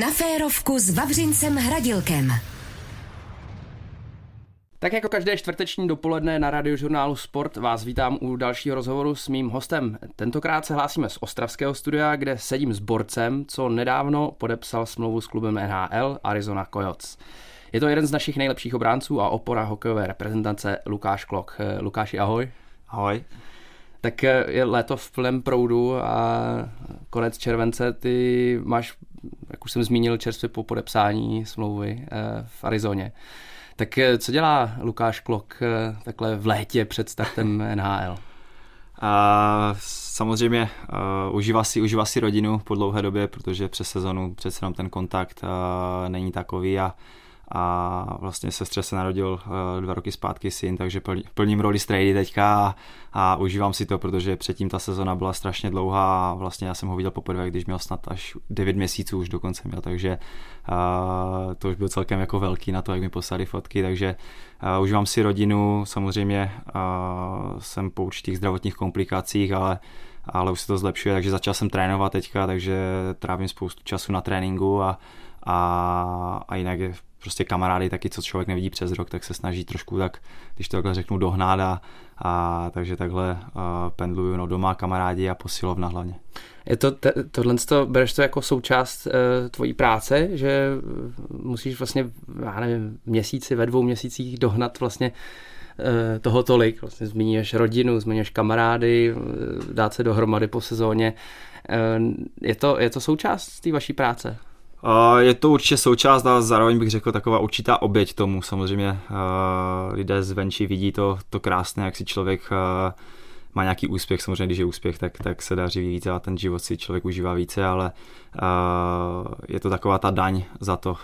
Na férovku s Vavřincem Hradilkem. Tak jako každé čtvrteční dopoledne na radiožurnálu Sport vás vítám u dalšího rozhovoru s mým hostem. Tentokrát se hlásíme z Ostravského studia, kde sedím s borcem, co nedávno podepsal smlouvu s klubem NHL Arizona Coyotes. Je to jeden z našich nejlepších obránců a opora hokejové reprezentace Lukáš Klok. Lukáši, ahoj. Ahoj. Tak je léto v plném proudu a konec července ty máš, jak už jsem zmínil, čerstvě po podepsání smlouvy eh, v Arizoně. Tak eh, co dělá Lukáš Klok eh, takhle v létě před startem NHL? A samozřejmě uh, užívá, si, užívá si rodinu po dlouhé době, protože přes sezonu přece jenom ten kontakt uh, není takový a a vlastně sestře se narodil uh, dva roky zpátky syn, takže plním roli strejdy teďka a, a užívám si to, protože předtím ta sezona byla strašně dlouhá a vlastně já jsem ho viděl poprvé, když měl snad až 9 měsíců už dokonce měl, takže uh, to už byl celkem jako velký na to, jak mi poslali fotky, takže uh, užívám si rodinu, samozřejmě uh, jsem po určitých zdravotních komplikacích, ale ale už se to zlepšuje, takže začal jsem trénovat teďka, takže trávím spoustu času na tréninku a, a, a jinak je prostě kamarády taky, co člověk nevidí přes rok, tak se snaží trošku tak, když to takhle řeknu, dohnát a, a takže takhle uh, pendluju no, doma, kamarádi a posilovna hlavně. Je to, te, tohle to, bereš to jako součást uh, tvojí práce, že musíš vlastně, já nevím, měsíci, ve dvou měsících dohnat vlastně uh, toho tolik, vlastně zmíníš rodinu, zmíníš kamarády, uh, dát se dohromady po sezóně. Uh, je, to, je to součást té vaší práce? Je to určitě součást a zároveň bych řekl taková určitá oběť tomu. Samozřejmě lidé zvenčí vidí to, to krásné, jak si člověk má nějaký úspěch, samozřejmě když je úspěch, tak, tak se daří více a ten život si člověk užívá více, ale je to taková ta daň za to,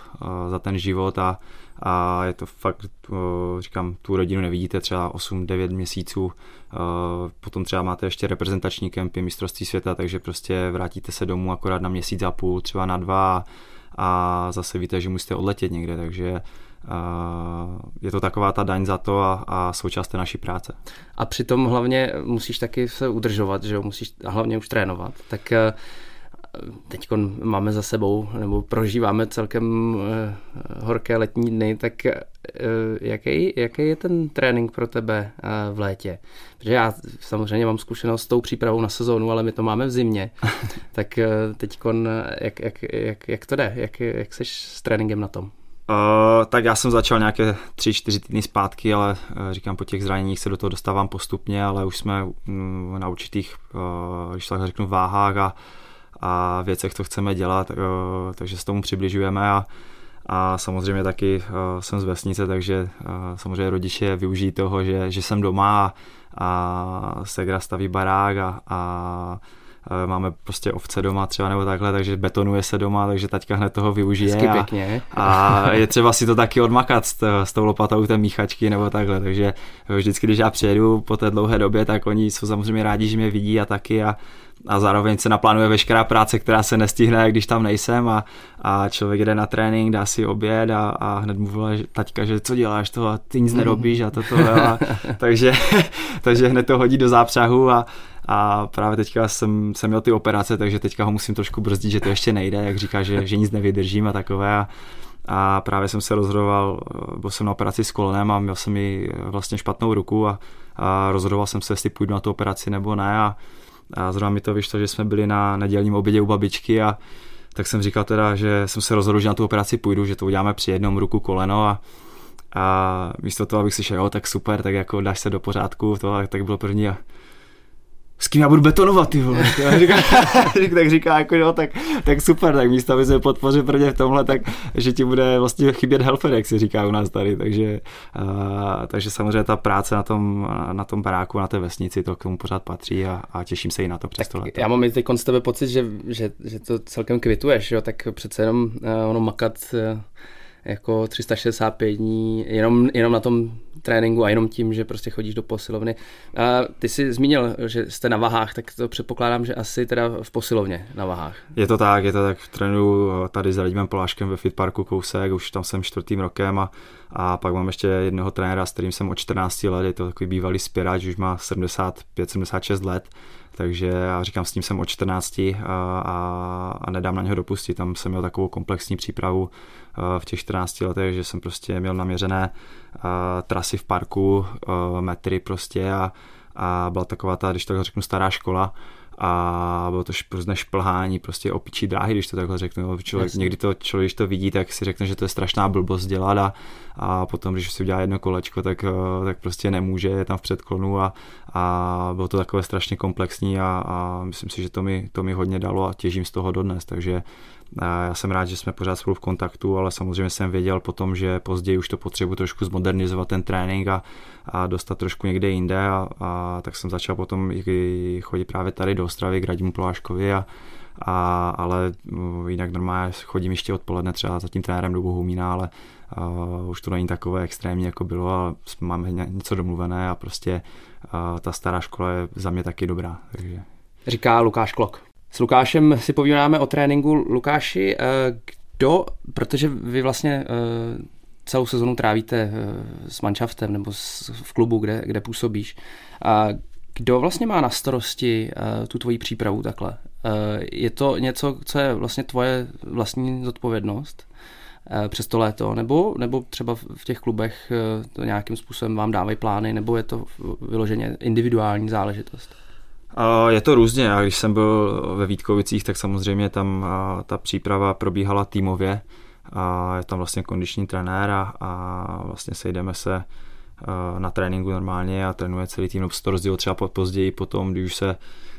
za ten život a, a je to fakt, říkám, tu rodinu nevidíte třeba 8-9 měsíců, potom třeba máte ještě reprezentační kempy mistrovství světa, takže prostě vrátíte se domů akorát na měsíc a půl, třeba na dva a zase víte, že musíte odletět někde, takže je to taková ta daň za to a, a součást té naší práce. A přitom hlavně musíš taky se udržovat, že jo, musíš hlavně už trénovat, tak eh, teď máme za sebou, nebo prožíváme celkem eh, horké letní dny, tak eh, jaký, jaký je ten trénink pro tebe v létě? Protože já samozřejmě mám zkušenost s tou přípravou na sezónu, ale my to máme v zimě. tak teď jak, jak, jak, jak to jde? Jak, jak seš s tréninkem na tom? Uh, tak já jsem začal nějaké 3-4 týdny zpátky, ale uh, říkám, po těch zraněních se do toho dostávám postupně, ale už jsme um, na určitých, uh, když tak řeknu, váhách a, a věcech, co chceme dělat, uh, takže se tomu přibližujeme a, a samozřejmě taky uh, jsem z vesnice, takže uh, samozřejmě rodiče využijí toho, že, že jsem doma a, a Segra staví barák a, a Eh, máme prostě ovce doma třeba nebo takhle, takže betonuje se doma, takže taťka hned toho využije a, a je třeba si to taky odmakat s, s tou lopatou té míchačky nebo takhle, takže vždycky, když já přijedu po té dlouhé době, tak oni jsou samozřejmě rádi, že mě vidí a taky a, a zároveň se naplánuje veškerá práce, která se nestihne, když tam nejsem a, a člověk jde na trénink, dá si oběd a, a hned mu volá taťka, že co děláš to a ty nic nerobíš a toto. A, takže, takže hned to hodí do zápřahu a, a právě teďka jsem, jsem měl ty operace, takže teďka ho musím trošku brzdit, že to ještě nejde, jak říká, že, že nic nevydržím a takové. A, a právě jsem se rozhodoval, byl jsem na operaci s kolenem a měl jsem i vlastně špatnou ruku a, a rozhodoval jsem se, jestli půjdu na tu operaci nebo ne. A, a zrovna mi to vyšlo, že jsme byli na nedělním obědě u babičky a tak jsem říkal teda, že jsem se rozhodl, že na tu operaci půjdu, že to uděláme při jednom ruku koleno a, a místo toho, abych si šel, jo, tak super, tak jako dáš se do pořádku, to, tak bylo první a s kým já budu betonovat, ty vole. tak říká, jako jo, tak, tak super, tak místo, aby se podpořil pro v tomhle, tak že ti bude vlastně chybět helper, jak se říká u nás tady, takže, uh, takže samozřejmě ta práce na tom, na tom baráku, na té vesnici, to k tomu pořád patří a, a těším se i na to přes tak Já mám teď z tebe pocit, že, že, že to celkem kvituješ, jo, tak přece jenom uh, ono makat uh, jako 365 dní, jenom, jenom na tom tréninku a jenom tím, že prostě chodíš do posilovny. A ty jsi zmínil, že jste na vahách, tak to předpokládám, že asi teda v posilovně na vahách. Je to tak, je to tak. Trénuju tady s Radimem Poláškem ve Fitparku Kousek, už tam jsem čtvrtým rokem a, a pak mám ještě jednoho trenéra, s kterým jsem od 14 let, je to takový bývalý spěrač, už má 75-76 let, takže já říkám, s tím jsem od 14 a, a, a nedám na něho dopustit. Tam jsem měl takovou komplexní přípravu v těch 14 letech, že jsem prostě měl naměřené trasy v parku, metry prostě a, a byla taková ta, když tak řeknu, stará škola, a bylo to různé šplhání, prostě opičí dráhy, když to takhle řeknu. Člověk, někdy to člověk, když to vidí, tak si řekne, že to je strašná blbost dělat a, a potom, když si udělá jedno kolečko, tak, eh, tak prostě nemůže, je tam v předklonu a, a bylo to takové strašně komplexní a, a myslím si, že to mi, to mi hodně dalo a těžím z toho dodnes, takže já jsem rád, že jsme pořád spolu v kontaktu, ale samozřejmě jsem věděl potom, že později už to potřebuji trošku zmodernizovat ten trénink a, a dostat trošku někde jinde a, a tak jsem začal potom chodit právě tady do Ostravy k Radimu Plováškovi a, a, ale jinak normálně chodím ještě odpoledne třeba za tím trenérem do Bohumína, ale uh, už to není takové extrémní, jako bylo a máme něco domluvené a prostě uh, ta stará škola je za mě taky dobrá. Takže. Říká Lukáš Klok. S Lukášem si povídáme o tréninku. Lukáši, eh, kdo, protože vy vlastně eh, celou sezonu trávíte eh, s manšaftem nebo v klubu, kde, kde působíš, a kdo vlastně má na starosti tu tvoji přípravu takhle? Je to něco, co je vlastně tvoje vlastní zodpovědnost přes to léto, nebo, nebo třeba v těch klubech to nějakým způsobem vám dávají plány, nebo je to vyloženě individuální záležitost? Je to různě. Já když jsem byl ve Vítkovicích, tak samozřejmě tam ta příprava probíhala týmově. Je tam vlastně kondiční trenér a, a vlastně sejdeme se na tréninku normálně a trénuje celý tým. To to rozdíl třeba později potom, když už se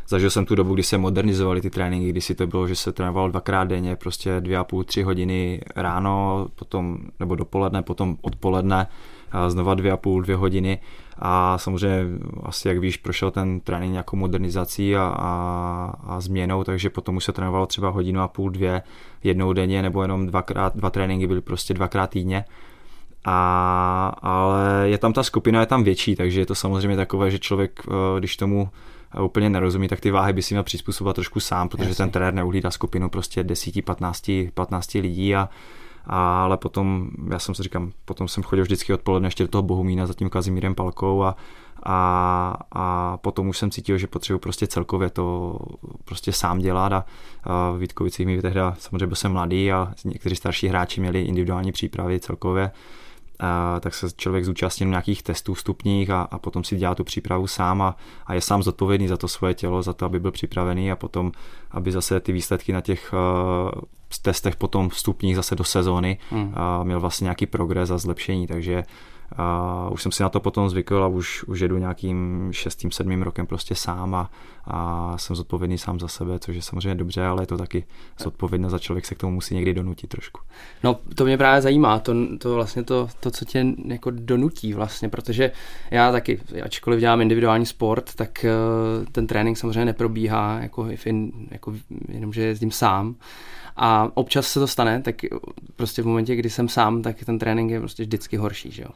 zažil jsem tu dobu, kdy se modernizovali ty tréninky, kdy si to bylo, že se trénovalo dvakrát denně, prostě dvě a půl, tři hodiny ráno, potom, nebo dopoledne, potom odpoledne, znova dvě a půl, dvě hodiny a samozřejmě asi jak víš, prošel ten trénink nějakou modernizací a, a, a změnou, takže potom už se trénovalo třeba hodinu a půl, dvě, jednou denně nebo jenom dvakrát, dva tréninky byly prostě dvakrát týdně. A, ale je tam ta skupina, je tam větší, takže je to samozřejmě takové, že člověk, eh, když tomu úplně nerozumí, tak ty váhy by si měl přizpůsobovat trošku sám, protože Jasně. ten trenér neuhlídá skupinu prostě 10, 15, 15 lidí a, ale potom, já jsem si říkám, potom jsem chodil vždycky odpoledne ještě do toho Bohumína za tím Kazimírem Palkou a, a, a potom už jsem cítil, že potřebuji prostě celkově to prostě sám dělat a, a v Vítkovicích mi tehdy samozřejmě byl jsem mladý a někteří starší hráči měli individuální přípravy celkově a, tak se člověk zúčastnil nějakých testů vstupních a, a potom si dělá tu přípravu sám a, a je sám zodpovědný za to svoje tělo, za to, aby byl připravený a potom, aby zase ty výsledky na těch testech potom vstupních zase do sezóny hmm. a měl vlastně nějaký progres a zlepšení, takže a už jsem si na to potom zvykl a už, už jedu nějakým šestým, sedmým rokem prostě sám a, a jsem zodpovědný sám za sebe, což je samozřejmě dobře, ale je to taky zodpovědné za člověk se k tomu musí někdy donutit trošku. No to mě právě zajímá, to, to vlastně to, to, co tě jako donutí vlastně, protože já taky, ačkoliv dělám individuální sport, tak eh, ten trénink samozřejmě neprobíhá jako, jako jenom, že jezdím sám, a občas se to stane, tak prostě v momentě, kdy jsem sám, tak ten trénink je prostě vždycky horší, že jo.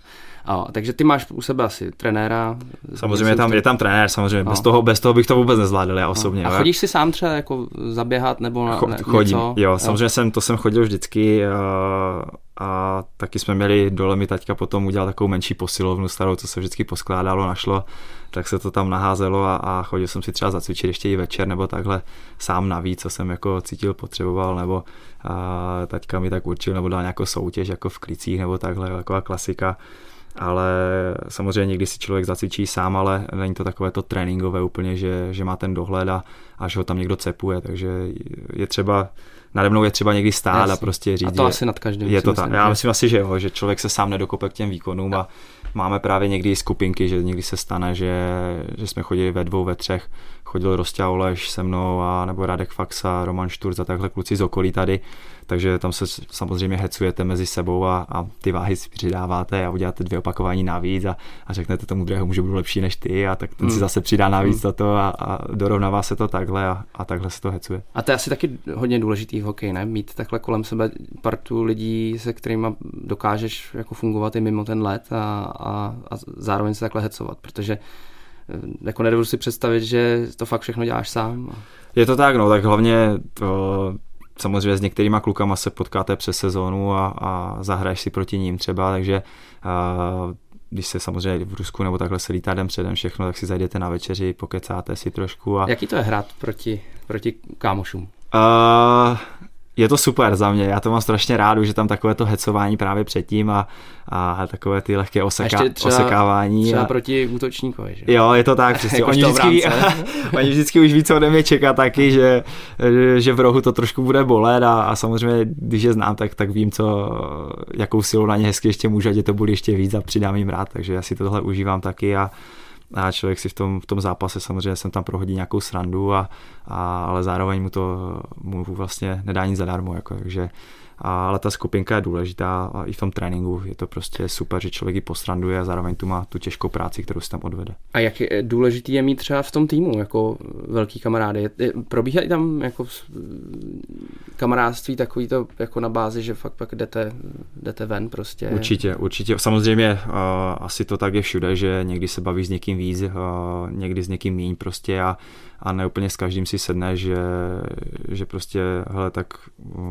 A, takže ty máš u sebe asi trenéra. Samozřejmě je tam, je tam trenér, samozřejmě. No. Bez, toho, bez toho bych to vůbec nezvládl já osobně. No. A chodíš si sám třeba jako zaběhat nebo na, ne, Chodím, něco? jo, samozřejmě jo. jsem, to jsem chodil vždycky a, a taky jsme měli dole mi taťka potom udělal takovou menší posilovnu starou, co se vždycky poskládalo, našlo, tak se to tam naházelo a, a chodil jsem si třeba zacvičit ještě i večer nebo takhle sám navíc, co jsem jako cítil, potřeboval, nebo a, taťka mi tak určil, nebo dal nějakou soutěž jako v klicích nebo takhle, taková klasika ale samozřejmě někdy si člověk zacvičí sám, ale není to takové to tréninkové úplně, že, že má ten dohled a až ho tam někdo cepuje, takže je třeba nade mnou je třeba někdy stát Jasně. a prostě říct, a to že asi nad každým. Je to tak. Já myslím asi, že jo, že člověk se sám nedokope k těm výkonům a máme právě někdy skupinky, že někdy se stane, že, že jsme chodili ve dvou, ve třech, chodil Rostě Oleš se mnou a nebo Radek Faxa, Roman Šturc a takhle kluci z okolí tady takže tam se samozřejmě hecujete mezi sebou a, a ty váhy si přidáváte a uděláte dvě opakování navíc a, a řeknete tomu druhému, že budu lepší než ty a tak ten hmm. si zase přidá navíc hmm. za to a, a dorovnává se to takhle a, a takhle se to hecuje. A to je asi taky hodně důležitý v hokeji, ne? Mít takhle kolem sebe partu lidí, se kterými dokážeš jako fungovat i mimo ten let a, a, a zároveň se takhle hecovat, protože eh, jako nedovedu si představit, že to fakt všechno děláš sám. Je to tak, no, tak hlavně to, samozřejmě s některýma klukama se potkáte přes sezónu a, a zahraješ si proti ním třeba, takže a, když se samozřejmě v Rusku nebo takhle se lítá den předem všechno, tak si zajdete na večeři, pokecáte si trošku. A... Jaký to je hrát proti, proti kámošům? Uh, je to super za mě, já to mám strašně rád, že tam takové to hecování právě předtím a, a takové ty lehké oseka, a třeba, osekávání. Třeba a... proti útočníkovi, že? Jo, je to tak, přesně. oni, vždycky, oni vždycky už ví, co ode mě čeká taky, že, že v rohu to trošku bude bolet a, a samozřejmě, když je znám, tak, tak vím, co, jakou silou na ně hezky ještě může, že to bude ještě víc a přidám jim rád, takže já si tohle užívám taky a, a člověk si v tom, v tom zápase samozřejmě jsem tam prohodí nějakou srandu, a, a, ale zároveň mu to mu vlastně nedá nic zadarmo. Jako, takže a, ale ta skupinka je důležitá a i v tom tréninku je to prostě super, že člověk ji posranduje a zároveň tu má tu těžkou práci, kterou si tam odvede. A jak je důležitý je mít třeba v tom týmu jako velký kamarády? Probíhají tam jako kamarádství takový to jako na bázi, že fakt pak jdete, jdete ven prostě? Určitě, určitě. Samozřejmě uh, asi to tak je všude, že někdy se baví s někým víc, uh, někdy s někým míň prostě a, a neúplně s každým si sedne, že, že prostě hele, tak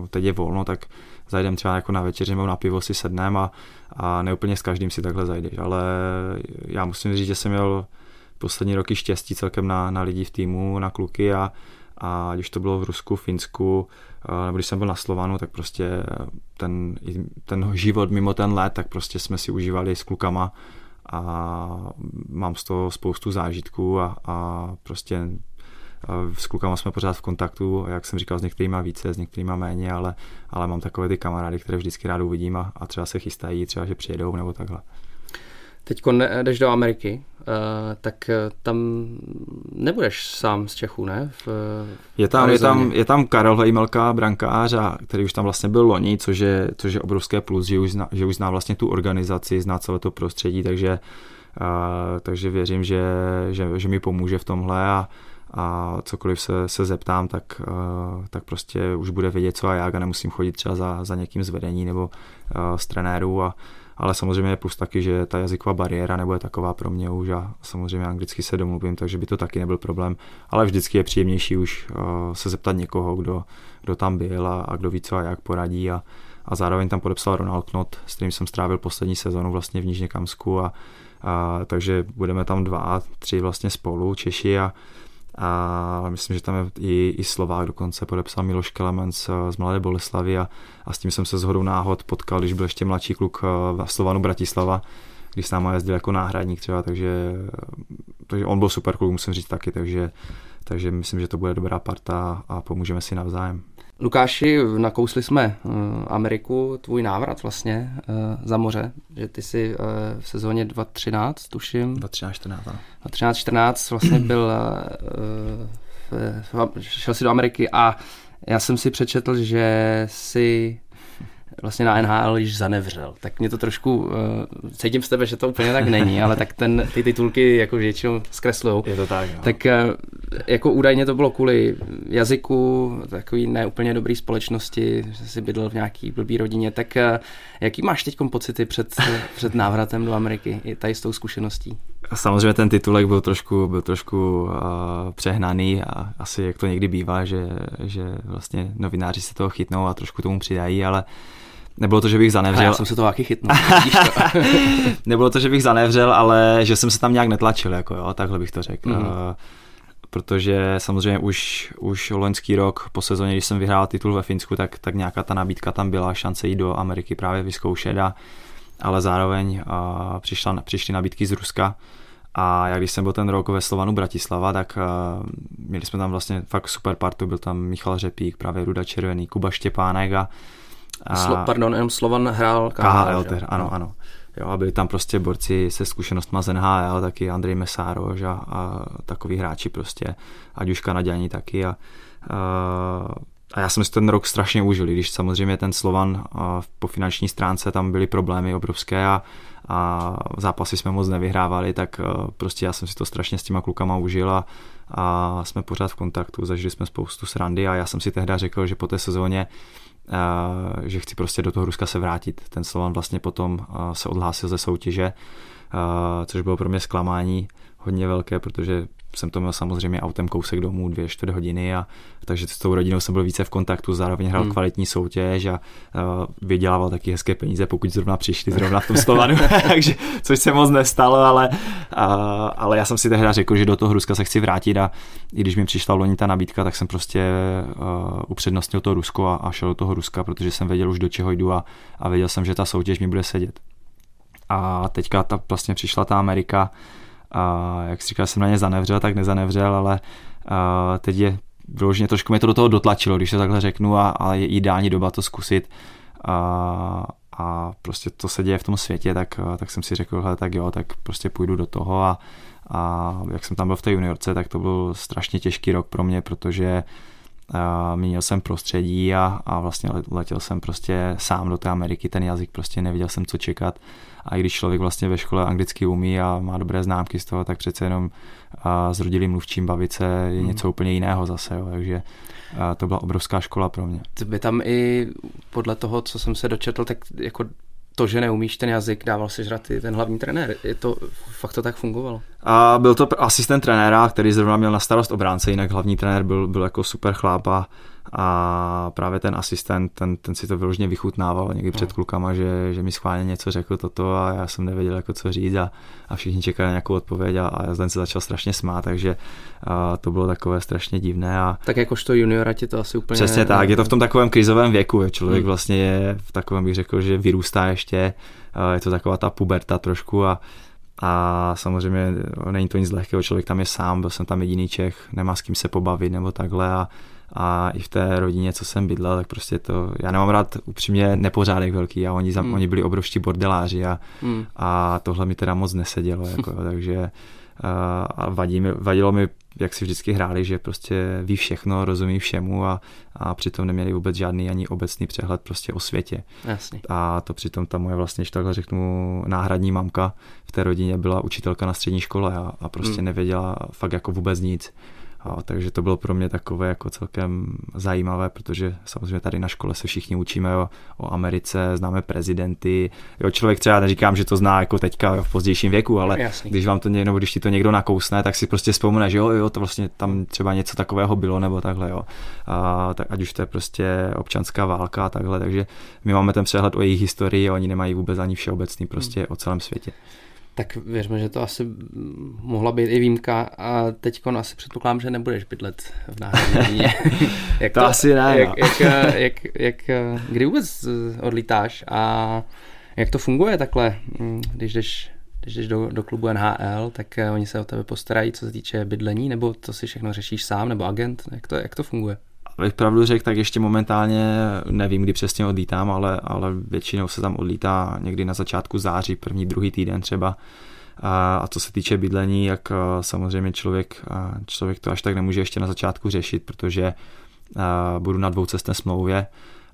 teď je volno, tak zajdem třeba jako na večeři nebo na pivo si sednem a, a neúplně s každým si takhle zajdeš, ale já musím říct, že jsem měl poslední roky štěstí celkem na, na lidi v týmu, na kluky a, a když to bylo v Rusku, Finsku, nebo když jsem byl na Slovanu, tak prostě ten, ten život mimo ten let, tak prostě jsme si užívali s klukama a mám z toho spoustu zážitků a, a prostě s klukama jsme pořád v kontaktu, jak jsem říkal, s některými více, s některými méně, ale, ale mám takové ty kamarády, které vždycky rád uvidím a, a třeba se chystají, třeba že přijedou nebo takhle. Teď jdeš do Ameriky, uh, tak eh, tam nebudeš sám z Čechů, ne? V, je, tam, je, tam, je tam Karel Hejmelka, brankář, a, který už tam vlastně byl loni, což je, což je obrovské plus, že už, zná, že už zná vlastně tu organizaci, zná celé to prostředí, takže, uh, takže věřím, že, že, že mi pomůže v tomhle a, a cokoliv se, se zeptám, tak, uh, tak prostě už bude vědět, co a jak a nemusím chodit třeba za, za někým z vedení nebo uh, z trenérů a, ale samozřejmě je plus taky, že ta jazyková bariéra nebude taková pro mě už a samozřejmě anglicky se domluvím, takže by to taky nebyl problém, ale vždycky je příjemnější už uh, se zeptat někoho, kdo, kdo tam byl a, a kdo ví co a jak poradí a, a zároveň tam podepsal Ronald Knot, s kterým jsem strávil poslední sezonu vlastně v Nižně Kamsku a, a takže budeme tam dva, tři vlastně spolu, Češi a, a myslím, že tam je i, i Slovák dokonce podepsal Miloš Kelemens eh, z Mladé Boleslavy a, a s tím jsem se zhodou náhod potkal, když byl ještě mladší kluk eh, v Slovanu Bratislava, když s náma jezdil jako náhradník třeba, takže, takže on byl super kluk, musím říct taky, takže, takže myslím, že to bude dobrá parta a pomůžeme si navzájem. Lukáši, nakousli jsme uh, Ameriku, tvůj návrat vlastně uh, za moře, že ty jsi uh, v sezóně 2013, tuším. 2013-14, ano. 2013-14 vlastně byl, šel si do Ameriky a já jsem si přečetl, že si vlastně na NHL již zanevřel. Tak mě to trošku, uh, cítím z tebe, že to úplně tak není, ale tak ten, ty titulky jako většinou zkreslují. Je to tak, no. Tak uh, jako údajně to bylo kvůli jazyku, takový neúplně dobrý společnosti, že jsi bydlel v nějaký blbý rodině, tak uh, jaký máš teď pocity před, před návratem do Ameriky, i tady s tou zkušeností? Samozřejmě ten titulek byl trošku, byl trošku uh, přehnaný a asi jak to někdy bývá, že, že vlastně novináři se toho chytnou a trošku tomu přidají, ale Nebylo to, že bych zanevřel. A já jsem se to taky chytnul. Nebylo to, že bych zanevřel, ale že jsem se tam nějak netlačil, jako jo, takhle bych to řekl. Mm. Uh, protože samozřejmě už, už loňský rok po sezóně, když jsem vyhrál titul ve Finsku, tak, tak nějaká ta nabídka tam byla, šance jít do Ameriky právě vyzkoušet, a, ale zároveň uh, přišla, přišly nabídky z Ruska, a já když jsem byl ten rok ve Slovanu Bratislava, tak uh, měli jsme tam vlastně fakt super partu, byl tam Michal Řepík, právě Ruda Červený, Kuba Štěpánek a, a Slo, pardon, jenom Slovan hrál KHL. KHL, ano, ano. Jo, a byli tam prostě borci se zkušenostma z NHL, taky Andrej Mesároš a, a takový hráči prostě, ať už Kanaděni taky. A, a, a já jsem si ten rok strašně užil, když samozřejmě ten Slovan a, po finanční stránce tam byly problémy obrovské a, a zápasy jsme moc nevyhrávali, tak prostě já jsem si to strašně s těma klukama užil a, a jsme pořád v kontaktu, zažili jsme spoustu srandy a já jsem si tehdy řekl, že po té sezóně že chci prostě do toho Ruska se vrátit. Ten Slovan vlastně potom se odhlásil ze soutěže, což bylo pro mě zklamání hodně velké, protože jsem to měl samozřejmě autem kousek domů, dvě, čtvrt hodiny a takže s tou rodinou jsem byl více v kontaktu, zároveň hrál hmm. kvalitní soutěž a uh, vydělával taky hezké peníze, pokud zrovna přišli zrovna v tom Slovanu, takže což se moc nestalo, ale, uh, ale já jsem si tehdy řekl, že do toho Ruska se chci vrátit a i když mi přišla loni ta nabídka, tak jsem prostě uh, upřednostnil to Rusko a, a šel do toho Ruska, protože jsem věděl už do čeho jdu a, a věděl jsem, že ta soutěž mi bude sedět. A teďka ta, vlastně přišla ta Amerika, a jak si říkal, jsem na ně zanevřel, tak nezanevřel, ale a teď je vyloženě trošku mě to do toho dotlačilo, když to takhle řeknu, a, ale je ideální doba to zkusit. A, a prostě to se děje v tom světě, tak, tak jsem si řekl, hele, tak jo, tak prostě půjdu do toho a, a jak jsem tam byl v té juniorce, tak to byl strašně těžký rok pro mě, protože a měnil jsem prostředí a, a vlastně letěl jsem prostě sám do té Ameriky, ten jazyk prostě nevěděl jsem, co čekat a i když člověk vlastně ve škole anglicky umí a má dobré známky z toho, tak přece jenom a s rodilým mluvčím bavit se je hmm. něco úplně jiného zase, jo, takže a to byla obrovská škola pro mě. By tam i podle toho, co jsem se dočetl, tak jako to, že neumíš ten jazyk, dával si žrat i ten hlavní trenér. Je to, fakt to tak fungovalo? A byl to asistent trenéra, který zrovna měl na starost obránce, jinak hlavní trenér byl, byl jako super chlap a a právě ten asistent, ten, ten si to vyloženě vychutnával někdy před no. klukama, že, že mi schválně něco řekl toto a já jsem nevěděl, jako co říct a, a všichni čekali na nějakou odpověď a, a ten se začal strašně smát, takže a to bylo takové strašně divné. A... Tak jakožto juniora ti to asi úplně... Přesně tak, je to v tom takovém krizovém věku, je. člověk hmm. vlastně je v takovém, bych řekl, že vyrůstá ještě, je to taková ta puberta trošku a a samozřejmě není to nic lehkého, člověk tam je sám, byl jsem tam jediný Čech, nemá s kým se pobavit nebo takhle a a i v té rodině, co jsem bydlel, tak prostě to, já nemám rád upřímně nepořádek velký a oni, mm. oni byli obrovští bordeláři a, mm. a tohle mi teda moc nesedělo, jako, takže a, a vadí mi, vadilo mi, jak si vždycky hráli, že prostě ví všechno, rozumí všemu a, a přitom neměli vůbec žádný ani obecný přehled prostě o světě. Jasně. A to přitom ta moje vlastně, že takhle řeknu, náhradní mamka v té rodině byla učitelka na střední škole a, a prostě mm. nevěděla fakt jako vůbec nic. A, takže to bylo pro mě takové jako celkem zajímavé, protože samozřejmě tady na škole se všichni učíme o, o Americe, známe prezidenty. Jo, člověk třeba neříkám, že to zná jako teďka v pozdějším věku, ale Jasný. když vám to nebo když ti to někdo nakousne, tak si prostě vzpomene, že jo, jo, to vlastně tam třeba něco takového bylo nebo takhle, jo. A, tak ať už to je prostě občanská válka a takhle, takže my máme ten přehled o jejich historii oni nemají vůbec ani všeobecný prostě hmm. o celém světě tak věřme, že to asi mohla být i výjimka a teď asi předpokládám, že nebudeš bydlet v náhradní jak to, to asi ne. Jak, jak, jak, jak, kdy vůbec odlítáš a jak to funguje takhle, když jdeš, když jdeš do, do klubu NHL, tak oni se o tebe postarají, co se týče bydlení, nebo to si všechno řešíš sám, nebo agent, jak to, jak to funguje? Abych pravdu řekl, tak ještě momentálně nevím, kdy přesně odlítám, ale, ale většinou se tam odlítá někdy na začátku září, první, druhý týden třeba. A, a co se týče bydlení, jak samozřejmě člověk, člověk to až tak nemůže ještě na začátku řešit, protože budu na dvoucestné smlouvě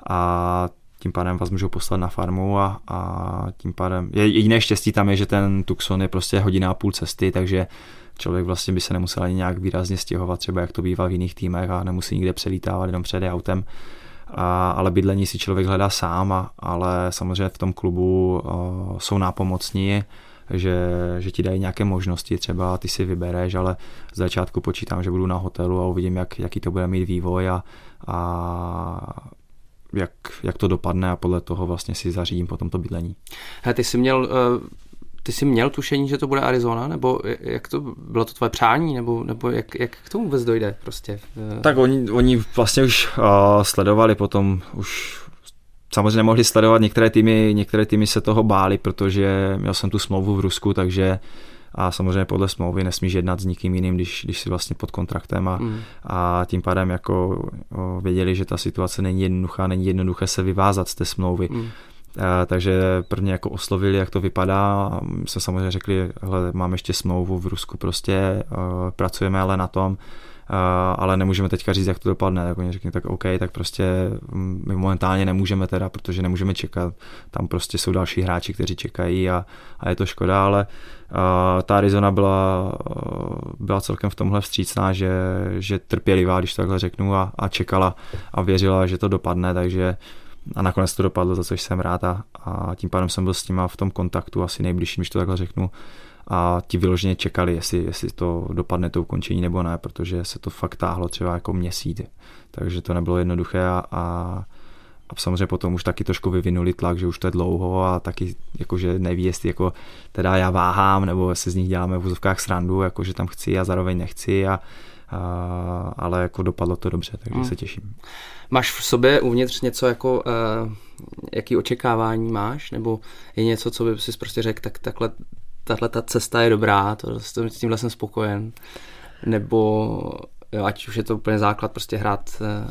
a tím pádem vás můžou poslat na farmu a, a tím pádem, je, jediné štěstí tam je, že ten Tucson je prostě hodina a půl cesty, takže člověk vlastně by se nemusel ani nějak výrazně stěhovat, třeba jak to bývá v jiných týmech a nemusí nikde přelítávat, jenom přede autem. A, ale bydlení si člověk hledá sám, a, ale samozřejmě v tom klubu uh, jsou nápomocní, že, že ti dají nějaké možnosti, třeba ty si vybereš, ale z začátku počítám, že budu na hotelu a uvidím, jak, jaký to bude mít vývoj a, a jak, jak to dopadne a podle toho vlastně si zařídím potom to bydlení. He, ty jsi měl uh ty jsi měl tušení, že to bude Arizona, nebo jak to, bylo to tvoje přání, nebo, nebo jak, jak k tomu vůbec dojde prostě? Tak oni, oni vlastně už uh, sledovali potom, už samozřejmě nemohli sledovat některé týmy, některé týmy se toho báli, protože měl jsem tu smlouvu v Rusku, takže a samozřejmě podle smlouvy nesmíš jednat s nikým jiným, když, když jsi vlastně pod kontraktem a, mm. a tím pádem jako o, věděli, že ta situace není jednoduchá, není jednoduché se vyvázat z té smlouvy. Mm. A, takže prvně jako oslovili, jak to vypadá. A my jsme samozřejmě řekli, hele, máme ještě smlouvu v Rusku, prostě uh, pracujeme ale na tom, uh, ale nemůžeme teďka říct, jak to dopadne. Tak oni řekli, tak OK, tak prostě mm, my momentálně nemůžeme teda, protože nemůžeme čekat. Tam prostě jsou další hráči, kteří čekají a, a je to škoda, ale uh, ta Arizona byla, byla celkem v tomhle vstřícná, že, že trpělivá, když takhle řeknu, a, a čekala a věřila, že to dopadne, takže a nakonec to dopadlo, za což jsem rád a, a tím pádem jsem byl s nima v tom kontaktu asi nejbližším, když to takhle řeknu. A ti vyloženě čekali, jestli, jestli to dopadne to ukončení nebo ne, protože se to fakt táhlo třeba jako měsíc, takže to nebylo jednoduché a, a, a samozřejmě potom už taky trošku vyvinuli tlak, že už to je dlouho a taky jakože neví, jestli jako teda já váhám, nebo se z nich děláme v úzovkách srandu, jakože tam chci a zároveň nechci a, a ale jako dopadlo to dobře, takže hmm. se těším. Máš v sobě uvnitř něco jako, uh, jaký očekávání máš, nebo je něco, co by si prostě řekl, tak takhle tahle ta cesta je dobrá, to, s tímhle jsem spokojen. Nebo jo, ať už je to úplně základ prostě hrát eh,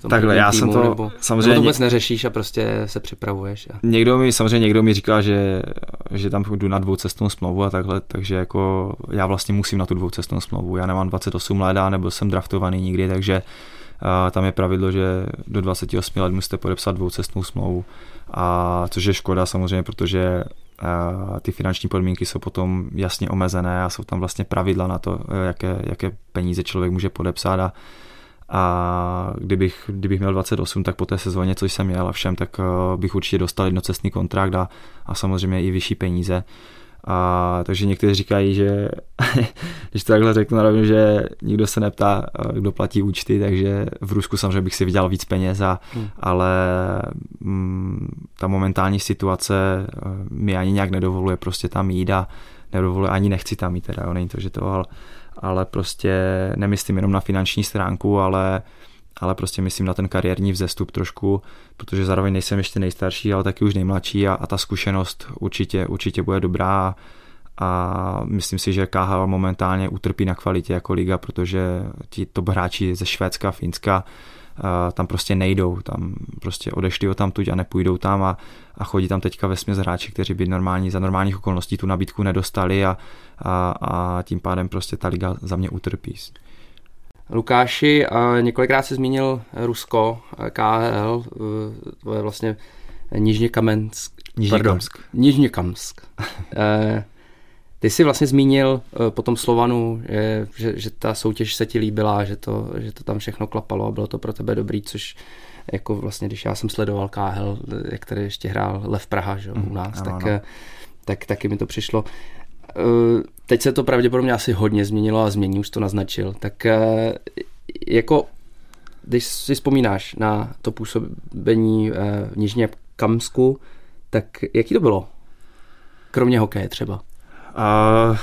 v tom Takhle, já týmu, jsem to nebo, samozřejmě... Nebo to vůbec neřešíš a prostě se připravuješ. A... Někdo mi, samozřejmě někdo mi říká, že, že tam jdu na dvoucestnou smlouvu a takhle, takže jako já vlastně musím na tu dvoucestnou smlouvu. Já nemám 28 let a nebyl jsem draftovaný nikdy, takže uh, tam je pravidlo, že do 28 let musíte podepsat dvoucestnou smlouvu. A což je škoda samozřejmě, protože ty finanční podmínky jsou potom jasně omezené a jsou tam vlastně pravidla na to, jaké, jaké peníze člověk může podepsat a, a kdybych, kdybych měl 28, tak po té sezóně, co jsem měl a všem, tak eh, bych určitě dostal jednocestný kontrakt a, a samozřejmě i vyšší peníze. A, takže někteří říkají, že když to takhle řeknu na rovinu, že nikdo se neptá, eh, kdo platí účty, takže v Rusku samozřejmě bych si vydělal víc peněz, a, hmm. ale mm, ta momentální situace eh, mi ani nějak nedovoluje prostě tam jít a nedovoluje, ani nechci tam jít teda, jo, není to, že to, ale, ale prostě nemyslím jenom na finanční stránku, ale ale prostě myslím na ten kariérní vzestup trošku, protože zároveň nejsem ještě nejstarší, ale taky už nejmladší a, a ta zkušenost určitě, určitě bude dobrá. A myslím si, že KHL momentálně utrpí na kvalitě jako liga, protože ti top hráči ze Švédska, Finska tam prostě nejdou, tam prostě odešli o tam tuď a nepůjdou tam a, a chodí tam teďka ve směs hráči, kteří by normální, za normálních okolností tu nabídku nedostali a, a, a tím pádem prostě ta liga za mě utrpí. Lukáši, několikrát se zmínil Rusko, KHL, to je vlastně Nižněkamensk. Nižněkamsk. Nižněkamsk. Eh, ty jsi vlastně zmínil eh, po tom Slovanu, že, že ta soutěž se ti líbila, že to, že to tam všechno klapalo a bylo to pro tebe dobrý, což jako vlastně, když já jsem sledoval KHL, jak tady ještě hrál Lev Praha že, u mhm, nás, mm, tak, ano. Eh, tak taky mi to přišlo. Eh, teď se to pravděpodobně asi hodně změnilo a změní, už to naznačil. Tak eh, jako, když si vzpomínáš na to působení eh, v Nižně Kamsku, tak jaký to bylo? Kromě hokeje třeba. Uh,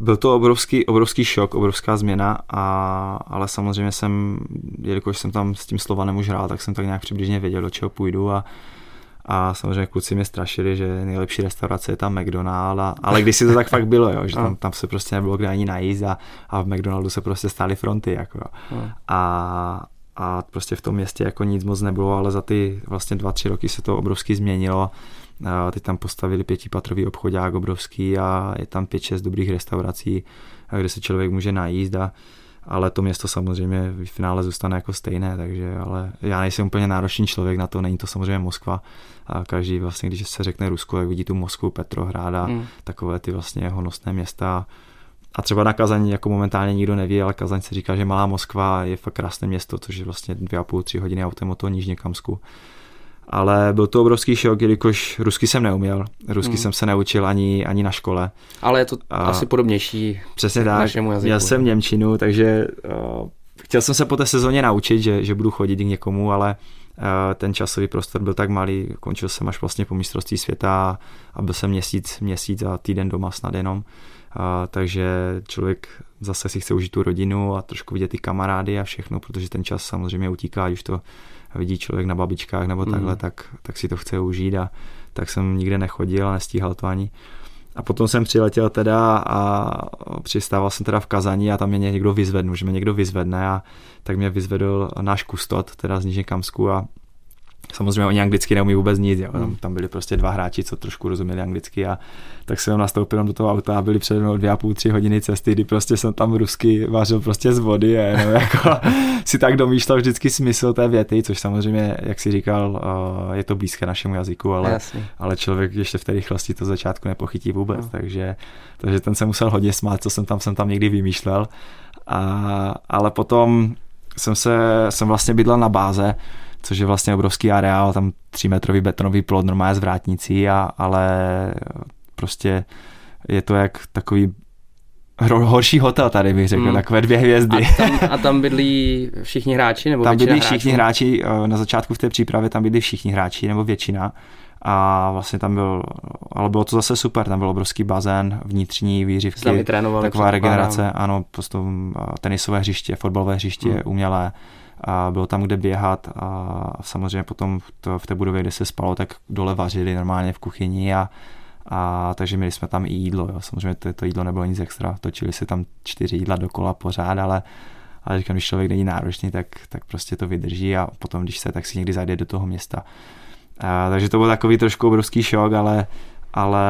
byl to obrovský, obrovský šok, obrovská změna, a, ale samozřejmě jsem, jelikož jsem tam s tím Slovanem už hrál, tak jsem tak nějak přibližně věděl, do čeho půjdu a, a samozřejmě kluci mě strašili, že nejlepší restaurace je tam McDonald, a, ale když si to tak fakt bylo, jo, že tam, tam se prostě nebylo kde ani najíst a, a v McDonaldu se prostě stály fronty. Jako, a, a prostě v tom městě jako nic moc nebylo, ale za ty vlastně dva, tři roky se to obrovsky změnilo. A teď tam postavili pětipatrový obchodák obrovský a je tam pět, šest dobrých restaurací, kde se člověk může najíst a, ale to město samozřejmě v finále zůstane jako stejné, takže ale já nejsem úplně náročný člověk na to, není to samozřejmě Moskva a každý vlastně, když se řekne Rusko, jak vidí tu Moskvu, Petrohrad a hmm. takové ty vlastně honosné města a třeba na Kazaň jako momentálně nikdo neví, ale Kazaň se říká, že malá Moskva je fakt krásné město, což je vlastně dvě a půl, tři hodiny autem od toho Nižně Kamsku ale byl to obrovský šok, jelikož rusky jsem neuměl, rusky hmm. jsem se neučil ani, ani na škole. Ale je to a asi podobnější přesně tak, našemu jazyku. Já jsem Němčinu, takže uh, chtěl jsem se po té sezóně naučit, že, že budu chodit k někomu, ale uh, ten časový prostor byl tak malý, končil jsem až vlastně po mistrovství světa a byl jsem měsíc, měsíc a týden doma snad jenom. Uh, takže člověk zase si chce užít tu rodinu a trošku vidět ty kamarády a všechno, protože ten čas samozřejmě utíká, už to vidí člověk na babičkách nebo mm. takhle, tak, tak si to chce užít a tak jsem nikde nechodil a nestíhal to ani. A potom jsem přiletěl teda a přistával jsem teda v Kazani a tam mě někdo vyzvedl, že mě někdo vyzvedne a tak mě vyzvedl náš kustot, teda z Nižně Kamsku a Samozřejmě oni anglicky neumí vůbec nic, jo. Tam, hmm. tam byli prostě dva hráči, co trošku rozuměli anglicky a tak jsem nastoupil do toho auta a byli přede mnou dvě a půl, tři hodiny cesty, kdy prostě jsem tam rusky vařil prostě z vody a jenom jako si tak domýšlel vždycky smysl té věty, což samozřejmě, jak si říkal, eh, je to blízké našemu jazyku, ale, ale člověk ještě v té rychlosti to začátku nepochytí vůbec, no. takže, takže ten se musel hodně smát, co jsem tam, jsem tam někdy vymýšlel. A, ale potom jsem se, jsem vlastně bydlel na báze, což je vlastně obrovský areál, tam 3 metrový betonový plot normálně s vrátnicí, a, ale prostě je to jak takový horší hotel tady bych řekl, hmm. takové dvě hvězdy. A tam, a tam bydlí všichni hráči? Nebo tam bydlí hráčů? všichni hráči, eh, na začátku v té přípravě tam bydlí všichni hráči, nebo většina. A vlastně tam byl, ale bylo to zase super, tam byl obrovský bazén, vnitřní výřivky, taková regenerace, ano, prostě tenisové hřiště, fotbalové hřiště, hmm. umělé, a bylo tam kde běhat a samozřejmě potom v, to, v té budově, kde se spalo, tak dole vařili normálně v kuchyni a a takže měli jsme tam i jídlo, jo. samozřejmě to, to jídlo nebylo nic extra, točili se tam čtyři jídla dokola pořád, ale, ale říkám, když člověk není náročný, tak, tak prostě to vydrží a potom, když se, tak si někdy zajde do toho města. A, takže to byl takový trošku obrovský šok, ale, ale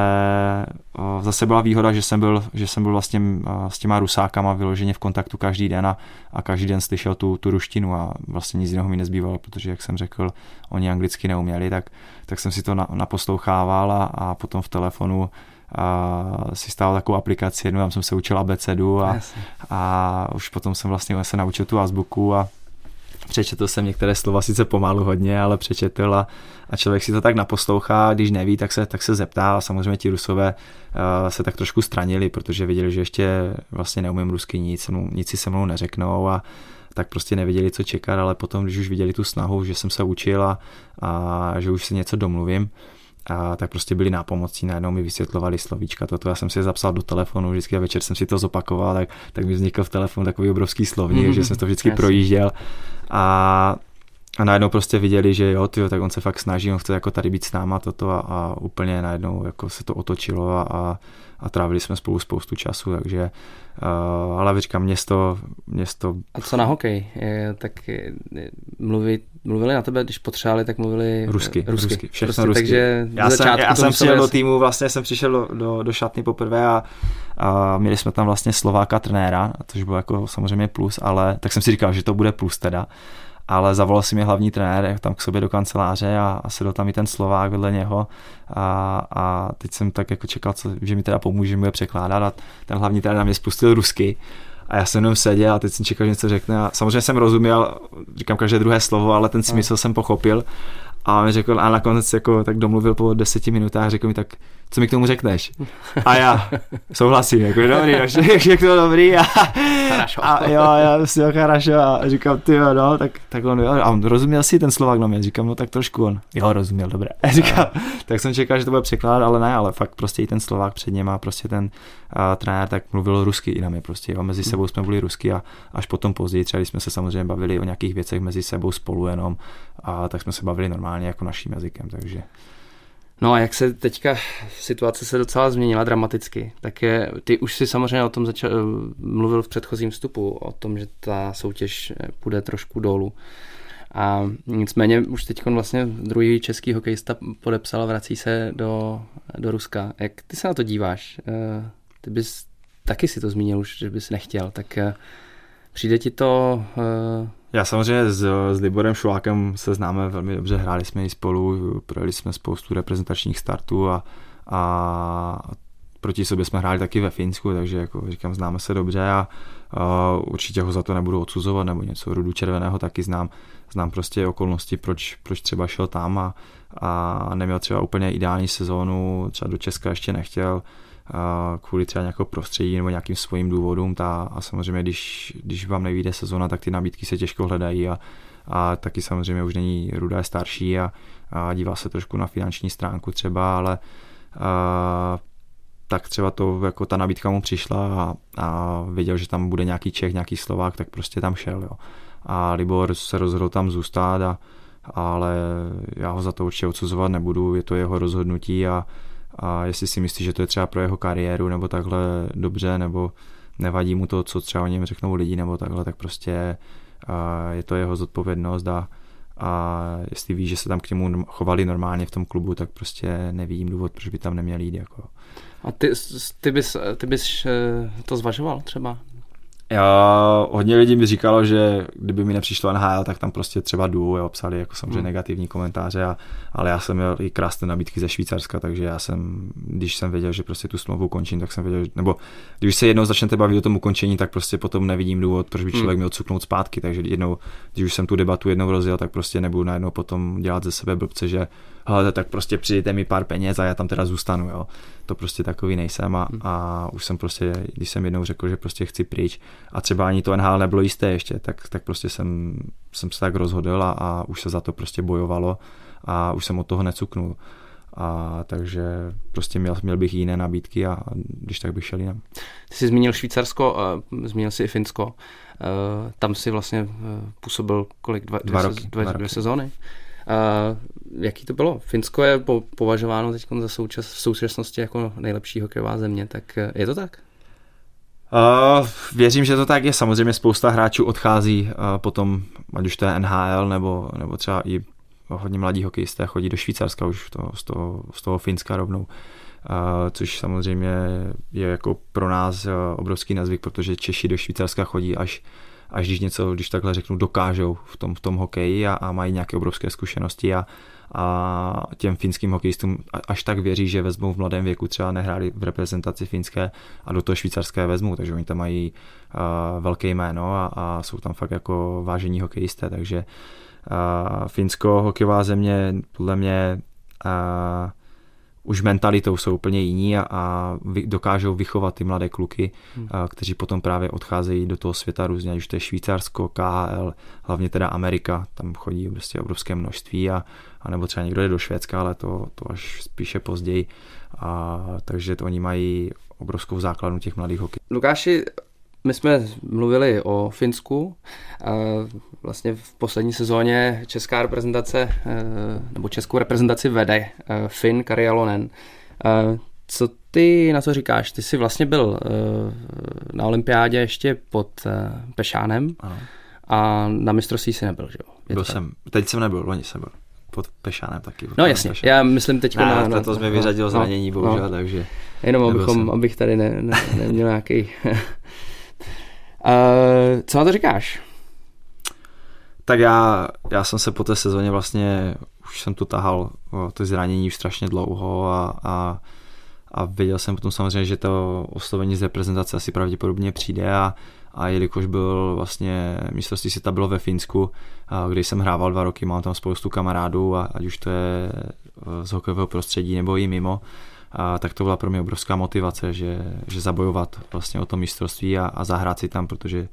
o, zase byla výhoda, že jsem byl, že jsem byl vlastně o, s těma rusákama vyloženě v kontaktu každý den a, a každý den slyšel tu, tu ruštinu a vlastně nic jiného mi nezbývalo, protože jak jsem řekl, oni anglicky neuměli, tak, tak jsem si to na, naposlouchával a, a potom v telefonu a si stál takovou aplikaci, jednou tam jsem se učil abecedu a, a už potom jsem vlastně se naučil tu azbuku a přečetl jsem některé slova sice pomalu hodně, ale přečetl a, a člověk si to tak naposlouchá, když neví, tak se, tak se zeptá. A samozřejmě ti rusové uh, se tak trošku stranili, protože viděli, že ještě vlastně neumím rusky nic, nic si se mnou neřeknou a tak prostě nevěděli, co čekat, ale potom, když už viděli tu snahu, že jsem se učil a, a že už si něco domluvím, a tak prostě byli nápomocní, najednou mi vysvětlovali slovíčka, toto já jsem si je zapsal do telefonu, vždycky a večer jsem si to zopakoval, tak, tak mi vznikl v telefonu takový obrovský slovník, mm-hmm. že jsem to vždycky Jasně. projížděl a a najednou prostě viděli, že jo, tyjo, tak on se fakt snaží, on chce jako tady být s náma toto a, a úplně najednou jako se to otočilo a, a, a trávili jsme spolu spoustu času, takže uh, ale říkám, město, město... A co na hokej? Je, tak je, mluví, mluvili na tebe, když potřebovali, tak mluvili rusky, rusky, rusky všechno prostě, rusky. Takže já jsem, já jsem přijel do týmu, vlastně jsem přišel do, do, do šatny poprvé a, a měli jsme tam vlastně Slováka trenéra, což bylo jako samozřejmě plus, ale tak jsem si říkal, že to bude plus teda. Ale zavolal si mi hlavní trenér tam k sobě do kanceláře a, a sedl tam i ten Slovák vedle něho. A, a teď jsem tak jako čekal, co, že mi teda pomůže, mu je překládat. A ten hlavní trenér na mě spustil rusky a já jsem jenom seděl a teď jsem čekal, že něco řekne. A samozřejmě jsem rozuměl, říkám každé druhé slovo, ale ten smysl jsem pochopil a on mi řekl, a nakonec jako tak domluvil po deseti minutách, řekl mi tak, co mi k tomu řekneš? A já souhlasím, jako dobrý, všechno dobrý. A, a jo, já si ho a říkám, ty jo, no, tak, tak on, jo, a on rozuměl si ten slovák na mě, říkám, no tak trošku on, jo, rozuměl, dobré. A říkám, tak jsem čekal, že to bude překládat, ale ne, ale fakt prostě i ten slovák před něm a prostě ten a, trenér tak mluvil rusky i na mě prostě, jo, mezi sebou jsme byli rusky a až potom později, třeba když jsme se samozřejmě bavili o nějakých věcech mezi sebou spolu jenom, a tak jsme se bavili normálně jako naším jazykem, takže No a jak se teďka situace se docela změnila dramaticky, tak je, ty už si samozřejmě o tom začal, mluvil v předchozím vstupu, o tom, že ta soutěž půjde trošku dolů. A nicméně už teď vlastně druhý český hokejista podepsal vrací se do, do Ruska. Jak ty se na to díváš? Eh, ty bys taky si to zmínil už, že bys nechtěl, tak eh, přijde ti to eh, já samozřejmě s, s Liborem Šulákem se známe velmi dobře, hráli jsme i spolu, projeli jsme spoustu reprezentačních startů a, a proti sobě jsme hráli taky ve Finsku, takže jako říkám, známe se dobře a, a určitě ho za to nebudu odsuzovat nebo něco. Rudu Červeného taky znám, znám prostě okolnosti, proč, proč třeba šel tam a, a neměl třeba úplně ideální sezónu, třeba do Česka ještě nechtěl, kvůli třeba nějakého prostředí nebo nějakým svým důvodům ta, a samozřejmě když, když vám nevíde sezona, tak ty nabídky se těžko hledají a, a taky samozřejmě už není Ruda je starší a, a dívá se trošku na finanční stránku třeba, ale a, tak třeba to, jako ta nabídka mu přišla a, a věděl, že tam bude nějaký Čech, nějaký Slovák, tak prostě tam šel. Jo. A Libor se rozhodl tam zůstat, a, ale já ho za to určitě odsuzovat nebudu, je to jeho rozhodnutí a, a jestli si myslí, že to je třeba pro jeho kariéru nebo takhle dobře, nebo nevadí mu to, co třeba o něm řeknou lidi nebo takhle, tak prostě je to jeho zodpovědnost a, a jestli ví, že se tam k němu chovali normálně v tom klubu, tak prostě nevidím důvod, proč by tam neměl jít. Jako. A ty, ty, bys, ty bys eh, to zvažoval třeba? Já, hodně lidí mi říkalo, že kdyby mi nepřišlo NHL, tak tam prostě třeba jdu, jo, psali jako samozřejmě hmm. negativní komentáře, a, ale já jsem měl i krásné nabídky ze Švýcarska, takže já jsem, když jsem věděl, že prostě tu smlouvu končím, tak jsem věděl, že, nebo když se jednou začnete bavit o tom ukončení, tak prostě potom nevidím důvod, proč by člověk hmm. měl cuknout zpátky, takže jednou, když už jsem tu debatu jednou rozjel, tak prostě nebudu najednou potom dělat ze sebe blbce, že hele, tak prostě přijďte mi pár peněz a já tam teda zůstanu, jo. To prostě takový nejsem a, hmm. a už jsem prostě, když jsem jednou řekl, že prostě chci pryč a třeba ani to NHL nebylo jisté ještě, tak, tak prostě jsem, jsem se tak rozhodl a, a už se za to prostě bojovalo a už jsem od toho necuknul. A takže prostě měl, měl bych jiné nabídky a když tak bych šel jinam. Ty jsi zmínil Švýcarsko, uh, zmínil jsi i Finsko. Uh, tam si vlastně uh, působil kolik? Dva, dva, dvě, roky, dva, dva, dvě sezóny. Uh, jaký to bylo? Finsko je po, považováno teď za součas, v současnosti jako nejlepší hokejová země, tak je to tak? Uh, věřím, že to tak je. Samozřejmě spousta hráčů odchází uh, potom, ať už to je NHL nebo, nebo třeba i hodně mladí hokejisté chodí do Švýcarska už to, z, toho, z toho Finska rovnou. Uh, což samozřejmě je jako pro nás uh, obrovský nazvyk, protože Češi do Švýcarska chodí až až když něco, když takhle řeknu, dokážou v tom, v tom hokeji a, a mají nějaké obrovské zkušenosti a, a těm finským hokejistům až tak věří, že vezmou v mladém věku třeba nehráli v reprezentaci finské a do toho švýcarské vezmou, takže oni tam mají uh, velké jméno a, a jsou tam fakt jako vážení hokejisté, takže uh, Finsko, hokejová země, podle mě uh, už mentalitou jsou úplně jiní a, a vy, dokážou vychovat ty mladé kluky, hmm. a, kteří potom právě odcházejí do toho světa různě, ať už to je Švýcarsko, KHL, hlavně teda Amerika, tam chodí prostě obrovské množství a, a nebo třeba někdo jde do Švédska, ale to, to až spíše později. A, takže to oni mají obrovskou základnu těch mladých hokej. Lukáši, my jsme mluvili o Finsku. Vlastně v poslední sezóně česká reprezentace, eh, nebo českou reprezentaci vede eh, Finn Karjalonen. Eh, co ty na to říkáš? Ty jsi vlastně byl na olympiádě ještě pod Pešánem ano. a na mistrovství si nebyl, že jo? Byl jsem, teď jsem nebyl, loni jsem byl pod Pešánem taky. No jasně, Pešánem. já myslím teď na, na... To jsme vyřadil no, zranění, no, bohužel, no. takže... Jenom abychom, jsem. abych tady ne, ne, neměl nějaký Uh, co na to říkáš? Tak já, já jsem se po té sezóně vlastně, už jsem to tahal, to zranění už strašně dlouho a, a, a věděl jsem potom samozřejmě, že to oslovení z reprezentace asi pravděpodobně přijde a, a jelikož byl vlastně mistrovství světa bylo ve Finsku, kde jsem hrával dva roky, mám tam spoustu kamarádů, a ať už to je z hokejového prostředí nebo i mimo, a tak to byla pro mě obrovská motivace, že, že zabojovat vlastně o to mistrovství a, a zahrát si tam, protože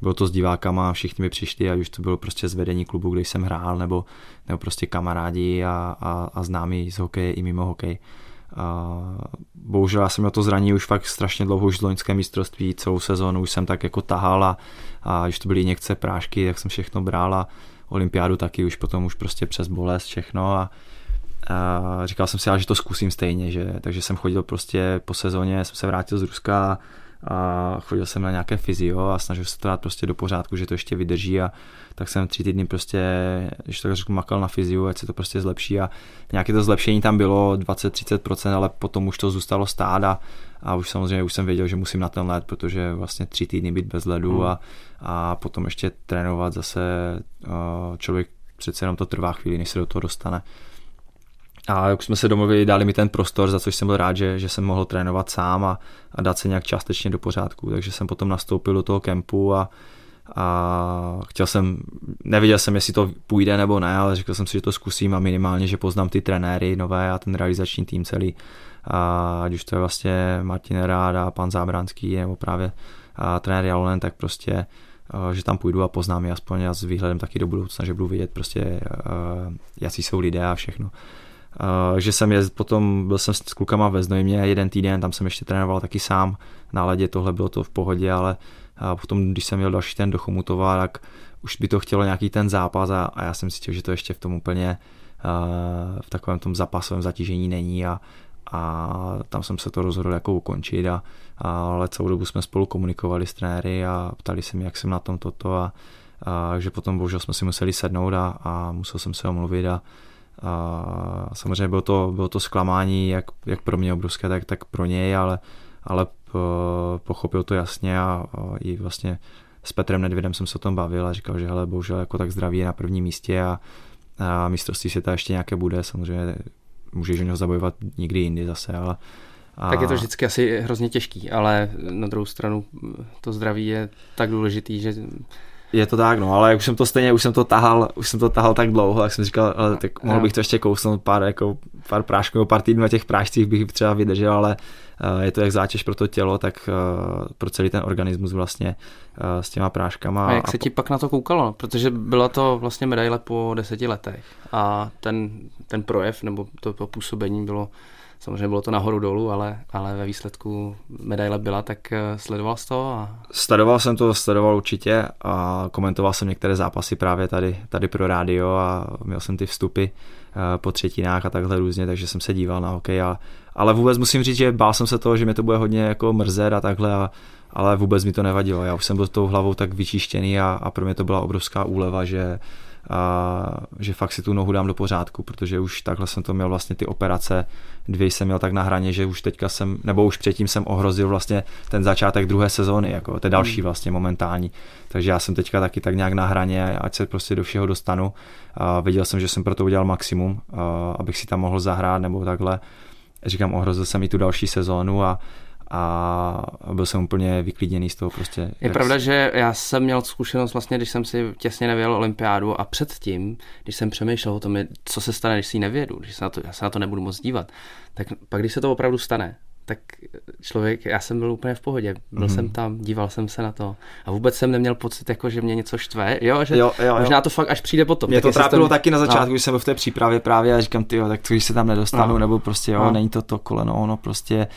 bylo to s divákama, všichni mi přišli a už to bylo prostě zvedení klubu, kde jsem hrál, nebo, nebo prostě kamarádi a, a, a známí z hokeje i mimo hokej. A bohužel já jsem měl to zraní už fakt strašně dlouho, už z loňské mistrovství, celou sezónu už jsem tak jako tahal a, a když to byly někce prášky, tak jsem všechno bral a olympiádu taky už potom už prostě přes bolest všechno a, a říkal jsem si, že to zkusím stejně, že, takže jsem chodil prostě po sezóně, jsem se vrátil z Ruska a chodil jsem na nějaké fyzio a snažil se to dát prostě do pořádku, že to ještě vydrží a tak jsem tři týdny prostě, když tak řeknu, makal na fyziu, ať se to prostě zlepší a nějaké to zlepšení tam bylo 20-30%, ale potom už to zůstalo stát a, a už samozřejmě už jsem věděl, že musím na ten led, protože vlastně tři týdny být bez ledu hmm. a, a potom ještě trénovat zase člověk přece jenom to trvá chvíli, než se do toho dostane. A jak jsme se domluvili, dali mi ten prostor, za což jsem byl rád, že, že jsem mohl trénovat sám a, a dát se nějak částečně do pořádku. Takže jsem potom nastoupil do toho kempu a, a chtěl jsem, nevěděl jsem, jestli to půjde nebo ne, ale řekl jsem si, že to zkusím a minimálně, že poznám ty trenéry nové a ten realizační tým celý. A ať už to je vlastně Martin Rád a pan Zábranský nebo právě a trenér Jalonen, tak prostě že tam půjdu a poznám je aspoň a s výhledem taky do budoucna, že budu vidět prostě, jaký jsou lidé a všechno. Uh, že jsem je potom, byl jsem s klukama ve Znojmě jeden týden, tam jsem ještě trénoval taky sám. Na ledě, tohle bylo to v pohodě, ale uh, potom, když jsem měl další ten do Chomutova, tak už by to chtělo nějaký ten zápas a, a já jsem cítil, že to ještě v tom úplně uh, v takovém tom zápasovém zatížení není a, a tam jsem se to rozhodl jako ukončit a, a ale celou dobu jsme spolu komunikovali s trenéry a ptali se mi, jak jsem na tom toto a, a že potom bohužel jsme si museli sednout a, a musel jsem se omluvit a, a samozřejmě bylo to, bylo to zklamání jak, jak pro mě obrovské, tak, tak pro něj, ale, ale pochopil to jasně a, a i vlastně s Petrem Nedvědem jsem se o tom bavil a říkal, že hele, bohužel jako tak zdraví je na prvním místě a, a mistrovství světa ještě nějaké bude, samozřejmě můžeš o něho zabojovat nikdy jindy zase, ale a... Tak je to vždycky asi hrozně těžký, ale na druhou stranu to zdraví je tak důležitý, že je to tak, no, ale už jsem to stejně, už jsem to tahal, už jsem to tahal tak dlouho, tak jsem říkal, ale tak mohl bych to ještě kousnout pár, jako, pár prášků, pár týdnů na těch prášcích bych třeba vydržel, ale uh, je to jak zátěž pro to tělo, tak uh, pro celý ten organismus vlastně uh, s těma práškama. A jak se ti pak na to koukalo? Protože byla to vlastně medaile po deseti letech a ten, ten projev nebo to, to působení bylo Samozřejmě bylo to nahoru dolů, ale, ale ve výsledku medaile byla, tak eh, sledoval jsi to? A... Sledoval jsem to, sledoval určitě a komentoval jsem některé zápasy právě tady, tady pro rádio a měl jsem ty vstupy eh, po třetinách a takhle různě, takže jsem se díval na hokej. A, ale vůbec musím říct, že bál jsem se toho, že mě to bude hodně jako mrzet a takhle, a, ale vůbec mi to nevadilo. Já už jsem byl tou hlavou tak vyčištěný a, a pro mě to byla obrovská úleva, že, a že fakt si tu nohu dám do pořádku, protože už takhle jsem to měl vlastně ty operace, dvě jsem měl tak na hraně, že už teďka jsem, nebo už předtím jsem ohrozil vlastně ten začátek druhé sezóny, jako to další hmm. vlastně momentální. Takže já jsem teďka taky tak nějak na hraně, ať se prostě do všeho dostanu. A viděl jsem, že jsem pro to udělal maximum, abych si tam mohl zahrát nebo takhle. Říkám, ohrozil jsem i tu další sezónu a a byl jsem úplně vyklidněný z toho prostě. Je pravda, že já jsem měl zkušenost vlastně, když jsem si těsně nevěl olympiádu a předtím, když jsem přemýšlel o tom, co se stane, když si ji nevědu, když se na to, já se na to nebudu moc dívat, tak pak když se to opravdu stane, tak člověk, já jsem byl úplně v pohodě, byl mm. jsem tam, díval jsem se na to a vůbec jsem neměl pocit, jako, že mě něco štve, jo, že jo, jo, možná to fakt až přijde potom. Mě to trápilo tam... taky na začátku, no. když jsem byl v té přípravě právě a říkám, ty tak to, když se tam nedostanu, no. nebo prostě jo, no. není to to koleno, ono prostě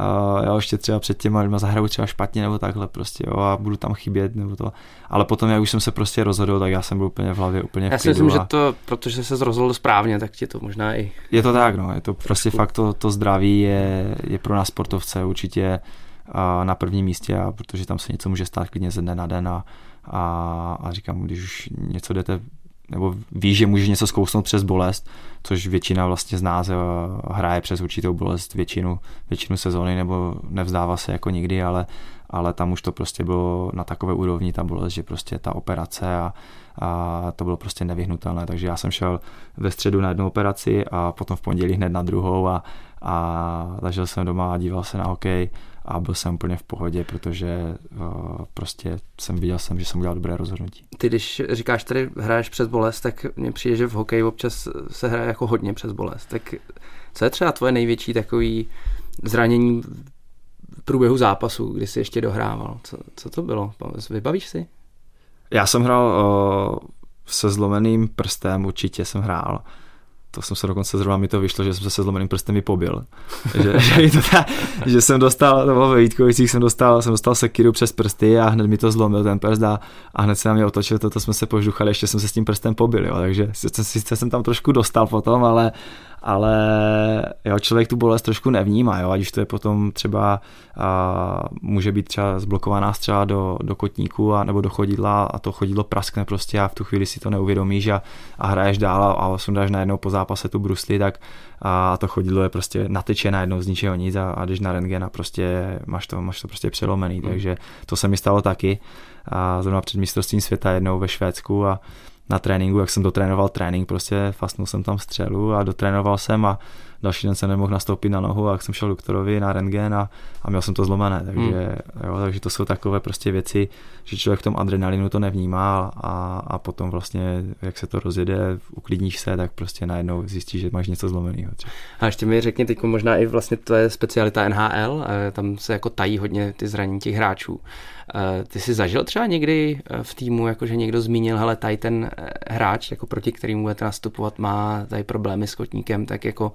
uh, jo, ještě třeba před těma lidma zahraju třeba špatně nebo takhle prostě, jo, a budu tam chybět nebo to. Ale potom, jak už jsem se prostě rozhodl, tak já jsem byl úplně v hlavě, úplně Já si myslím, a... že to, protože se rozhodl správně, tak ti to možná i... Je to tak, no, je to prostě fakt to, to zdraví je, je pro nás sportovce určitě uh, na prvním místě, a protože tam se něco může stát klidně ze dne na den a, a, a říkám, když už něco jdete nebo víš, že můžeš něco zkousnout přes bolest, což většina vlastně z nás eh, hraje přes určitou bolest většinu, většinu sezóny nebo nevzdává se jako nikdy, ale, ale tam už to prostě bylo na takové úrovni ta bolest, že prostě ta operace a, a to bylo prostě nevyhnutelné, takže já jsem šel ve středu na jednu operaci a potom v pondělí hned na druhou a, a ležel jsem doma a díval se na hokej a byl jsem úplně v pohodě, protože uh, prostě jsem viděl jsem, že jsem udělal dobré rozhodnutí. Ty když říkáš, tady hraješ přes bolest, tak mně přijde, že v hokeji občas se hraje jako hodně přes bolest. Tak co je třeba tvoje největší takový zranění v průběhu zápasu, kdy jsi ještě dohrával? Co, co to bylo? Vybavíš si? Já jsem hrál uh, se zlomeným prstem, určitě jsem hrál to jsem se dokonce zrovna mi to vyšlo, že jsem se se zlomeným prstem i pobil. že, že, to ta, že, jsem dostal, to bylo ve Vítkovicích, jsem dostal, jsem dostal sekiru přes prsty a hned mi to zlomil ten prst a, a hned se na mě otočil, toto jsme se požduchali, ještě jsem se s tím prstem pobil, jo, takže sice, sice jsem tam trošku dostal potom, ale, ale jo, člověk tu bolest trošku nevnímá, jo, ať už to je potom třeba a, může být třeba zblokovaná střela do, do kotníku a, nebo do chodidla a to chodidlo praskne prostě a v tu chvíli si to neuvědomíš a, a hraješ dál a, a sundáš najednou po zápase tu brusli, tak a to chodidlo je prostě nateče najednou z ničeho nic a, a když na rentgen a prostě máš to, máš to prostě přelomený, mm. takže to se mi stalo taky a zrovna před mistrovstvím světa jednou ve Švédsku a na tréninku, jak jsem dotrénoval trénink, prostě fastnul jsem tam střelu a dotrénoval jsem a další den jsem nemohl nastoupit na nohu a jak jsem šel doktorovi na rentgen a, a měl jsem to zlomené, takže, hmm. jo, takže to jsou takové prostě věci, že člověk v tom adrenalinu to nevnímá a, a potom vlastně, jak se to rozjede, uklidníš se, tak prostě najednou zjistíš, že máš něco zlomeného. A ještě mi řekni teď možná i vlastně to je specialita NHL, tam se jako tají hodně ty zranění těch hráčů. Ty jsi zažil třeba někdy e, v týmu, jakože někdo zmínil, hele, tady ten e, hráč, jako proti kterému budete nastupovat, má tady problémy s kotníkem, tak jako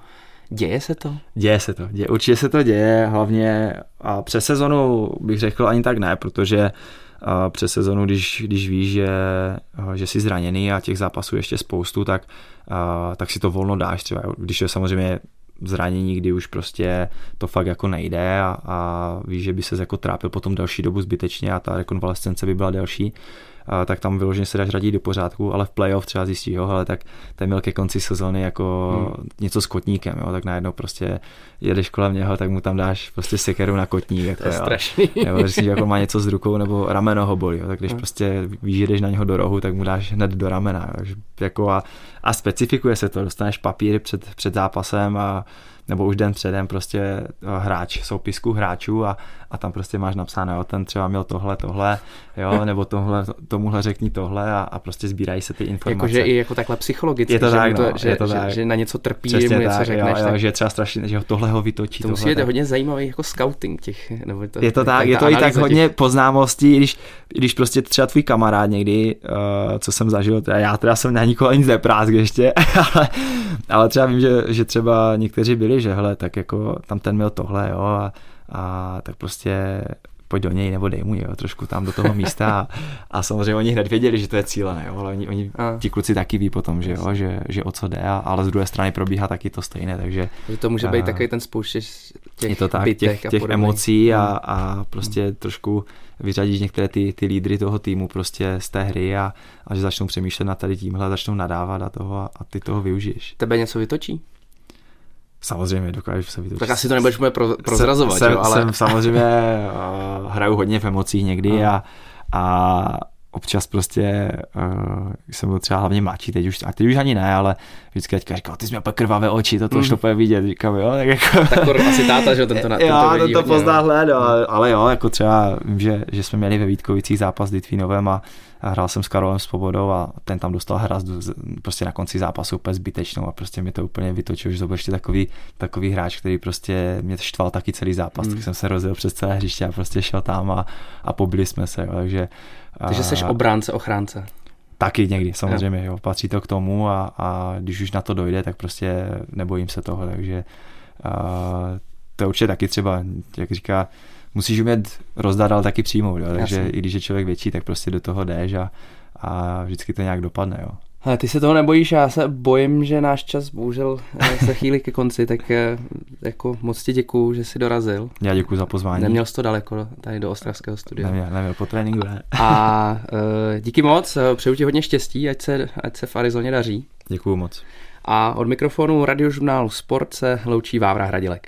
Děje se to? Děje se to, děje, určitě se to děje, hlavně a přes sezonu bych řekl ani tak ne, protože a přes sezonu, když, když víš, že, že jsi zraněný a těch zápasů ještě spoustu, tak, a, tak si to volno dáš třeba, když je samozřejmě zranění, kdy už prostě to fakt jako nejde a, a víš, že by se jako trápil potom další dobu zbytečně a ta rekonvalescence by byla delší, tak tam vyloženě se dáš radit do pořádku, ale v playoff třeba zjistíš, jo, ale tak ten měl ke konci sezóny jako hmm. něco s kotníkem, jo, tak najednou prostě jedeš kolem něho, tak mu tam dáš prostě sekeru na kotník. Jako, to je strašný. Nebo když jako má něco s rukou nebo rameno ho bolí, jo, tak když hmm. prostě víš, že jdeš na něho do rohu, tak mu dáš hned do ramena. Jo, jako a, a specifikuje se to, dostaneš papír před, před zápasem a nebo už den předem prostě eh, hráč, soupisku hráčů a, a tam prostě máš napsáno, jo, ten třeba měl tohle, tohle, jo, nebo tohle, tomuhle řekni tohle a, a prostě sbírají se ty informace. Jakože i jako takhle psychologicky, je to že, tak, to, no, že, je to že, tak. že, na něco trpí, Přesně mu něco tak, řekneš. jo, tak... jo, že třeba strašně, že tohle ho vytočí. To musí být hodně zajímavý jako scouting těch. Nebo to, je to tak, je to i tak hodně těch... poznámostí, když, když prostě třeba tvůj kamarád někdy, uh, co jsem zažil, teda já teda jsem na nikoho nic neprásk ještě, ale, ale třeba vím, že, že třeba někteří byli, že hele, tak jako tam ten měl tohle, jo, a, a tak prostě pojď do něj nebo dej mu jo, trošku tam do toho místa a, a samozřejmě oni hned věděli, že to je cílené, jo, ale oni, oni ti kluci taky ví potom, že, jo, že, že o co jde, a, ale z druhé strany probíhá taky to stejné, takže... Že to může být takový ten spouštěč těch je to tak, těch, těch emocí a, a prostě hmm. trošku vyřadíš některé ty, ty lídry toho týmu prostě z té hry a, a že začnou přemýšlet na tady tímhle, začnou nadávat a toho a, a ty toho využiješ. Tebe něco vytočí? Samozřejmě dokážu se vytočit. Tak asi to nebudeš pro, prozrazovat, jsem, jo, ale... Jsem samozřejmě uh, hraju hodně v emocích někdy a, a občas prostě, uh, jsem byl třeba hlavně mladší, teď už, a teď už ani ne, ale vždycky teďka říkal, ty jsi měl pak krvavé oči, to, to už mm. to bude vidět, říkám, jo, tak jako... Tak asi táta, že ten to na Jo, to, to, to pozná hled, no, ale, jo, jako třeba vím, že, že jsme měli ve Vítkovicích zápas s Litvínovem a, a hrál jsem s Karolem Svobodou a ten tam dostal hra prostě na konci zápasu úplně zbytečnou a prostě mě to úplně vytočilo, že to byl ještě takový, takový hráč, který prostě mě štval taky celý zápas, mm. tak jsem se rozjel přes celé hřiště a prostě šel tam a, a pobili jsme se, jo, takže... Takže jsi obránce, ochránce. Taky někdy, samozřejmě, jo. patří to k tomu a, a když už na to dojde, tak prostě nebojím se toho, takže a, to je určitě taky třeba, jak říká, musíš umět rozdat, ale taky přijmout, jo. takže Jasně. i když je člověk větší, tak prostě do toho jdeš a, a vždycky to nějak dopadne. Jo. Ale ty se toho nebojíš, já se bojím, že náš čas bohužel eh, se chýlí ke konci, tak eh, jako moc ti děkuju, že jsi dorazil. Já děkuji za pozvání. Neměl jsi to daleko tady do Ostravského studia. Neměl, neměl po tréninku, ne. A uh, díky moc, přeju ti hodně štěstí, ať se, ať se v Arizoně daří. Děkuji moc. A od mikrofonu radiožurnálu Sport se loučí Vávra Hradilek.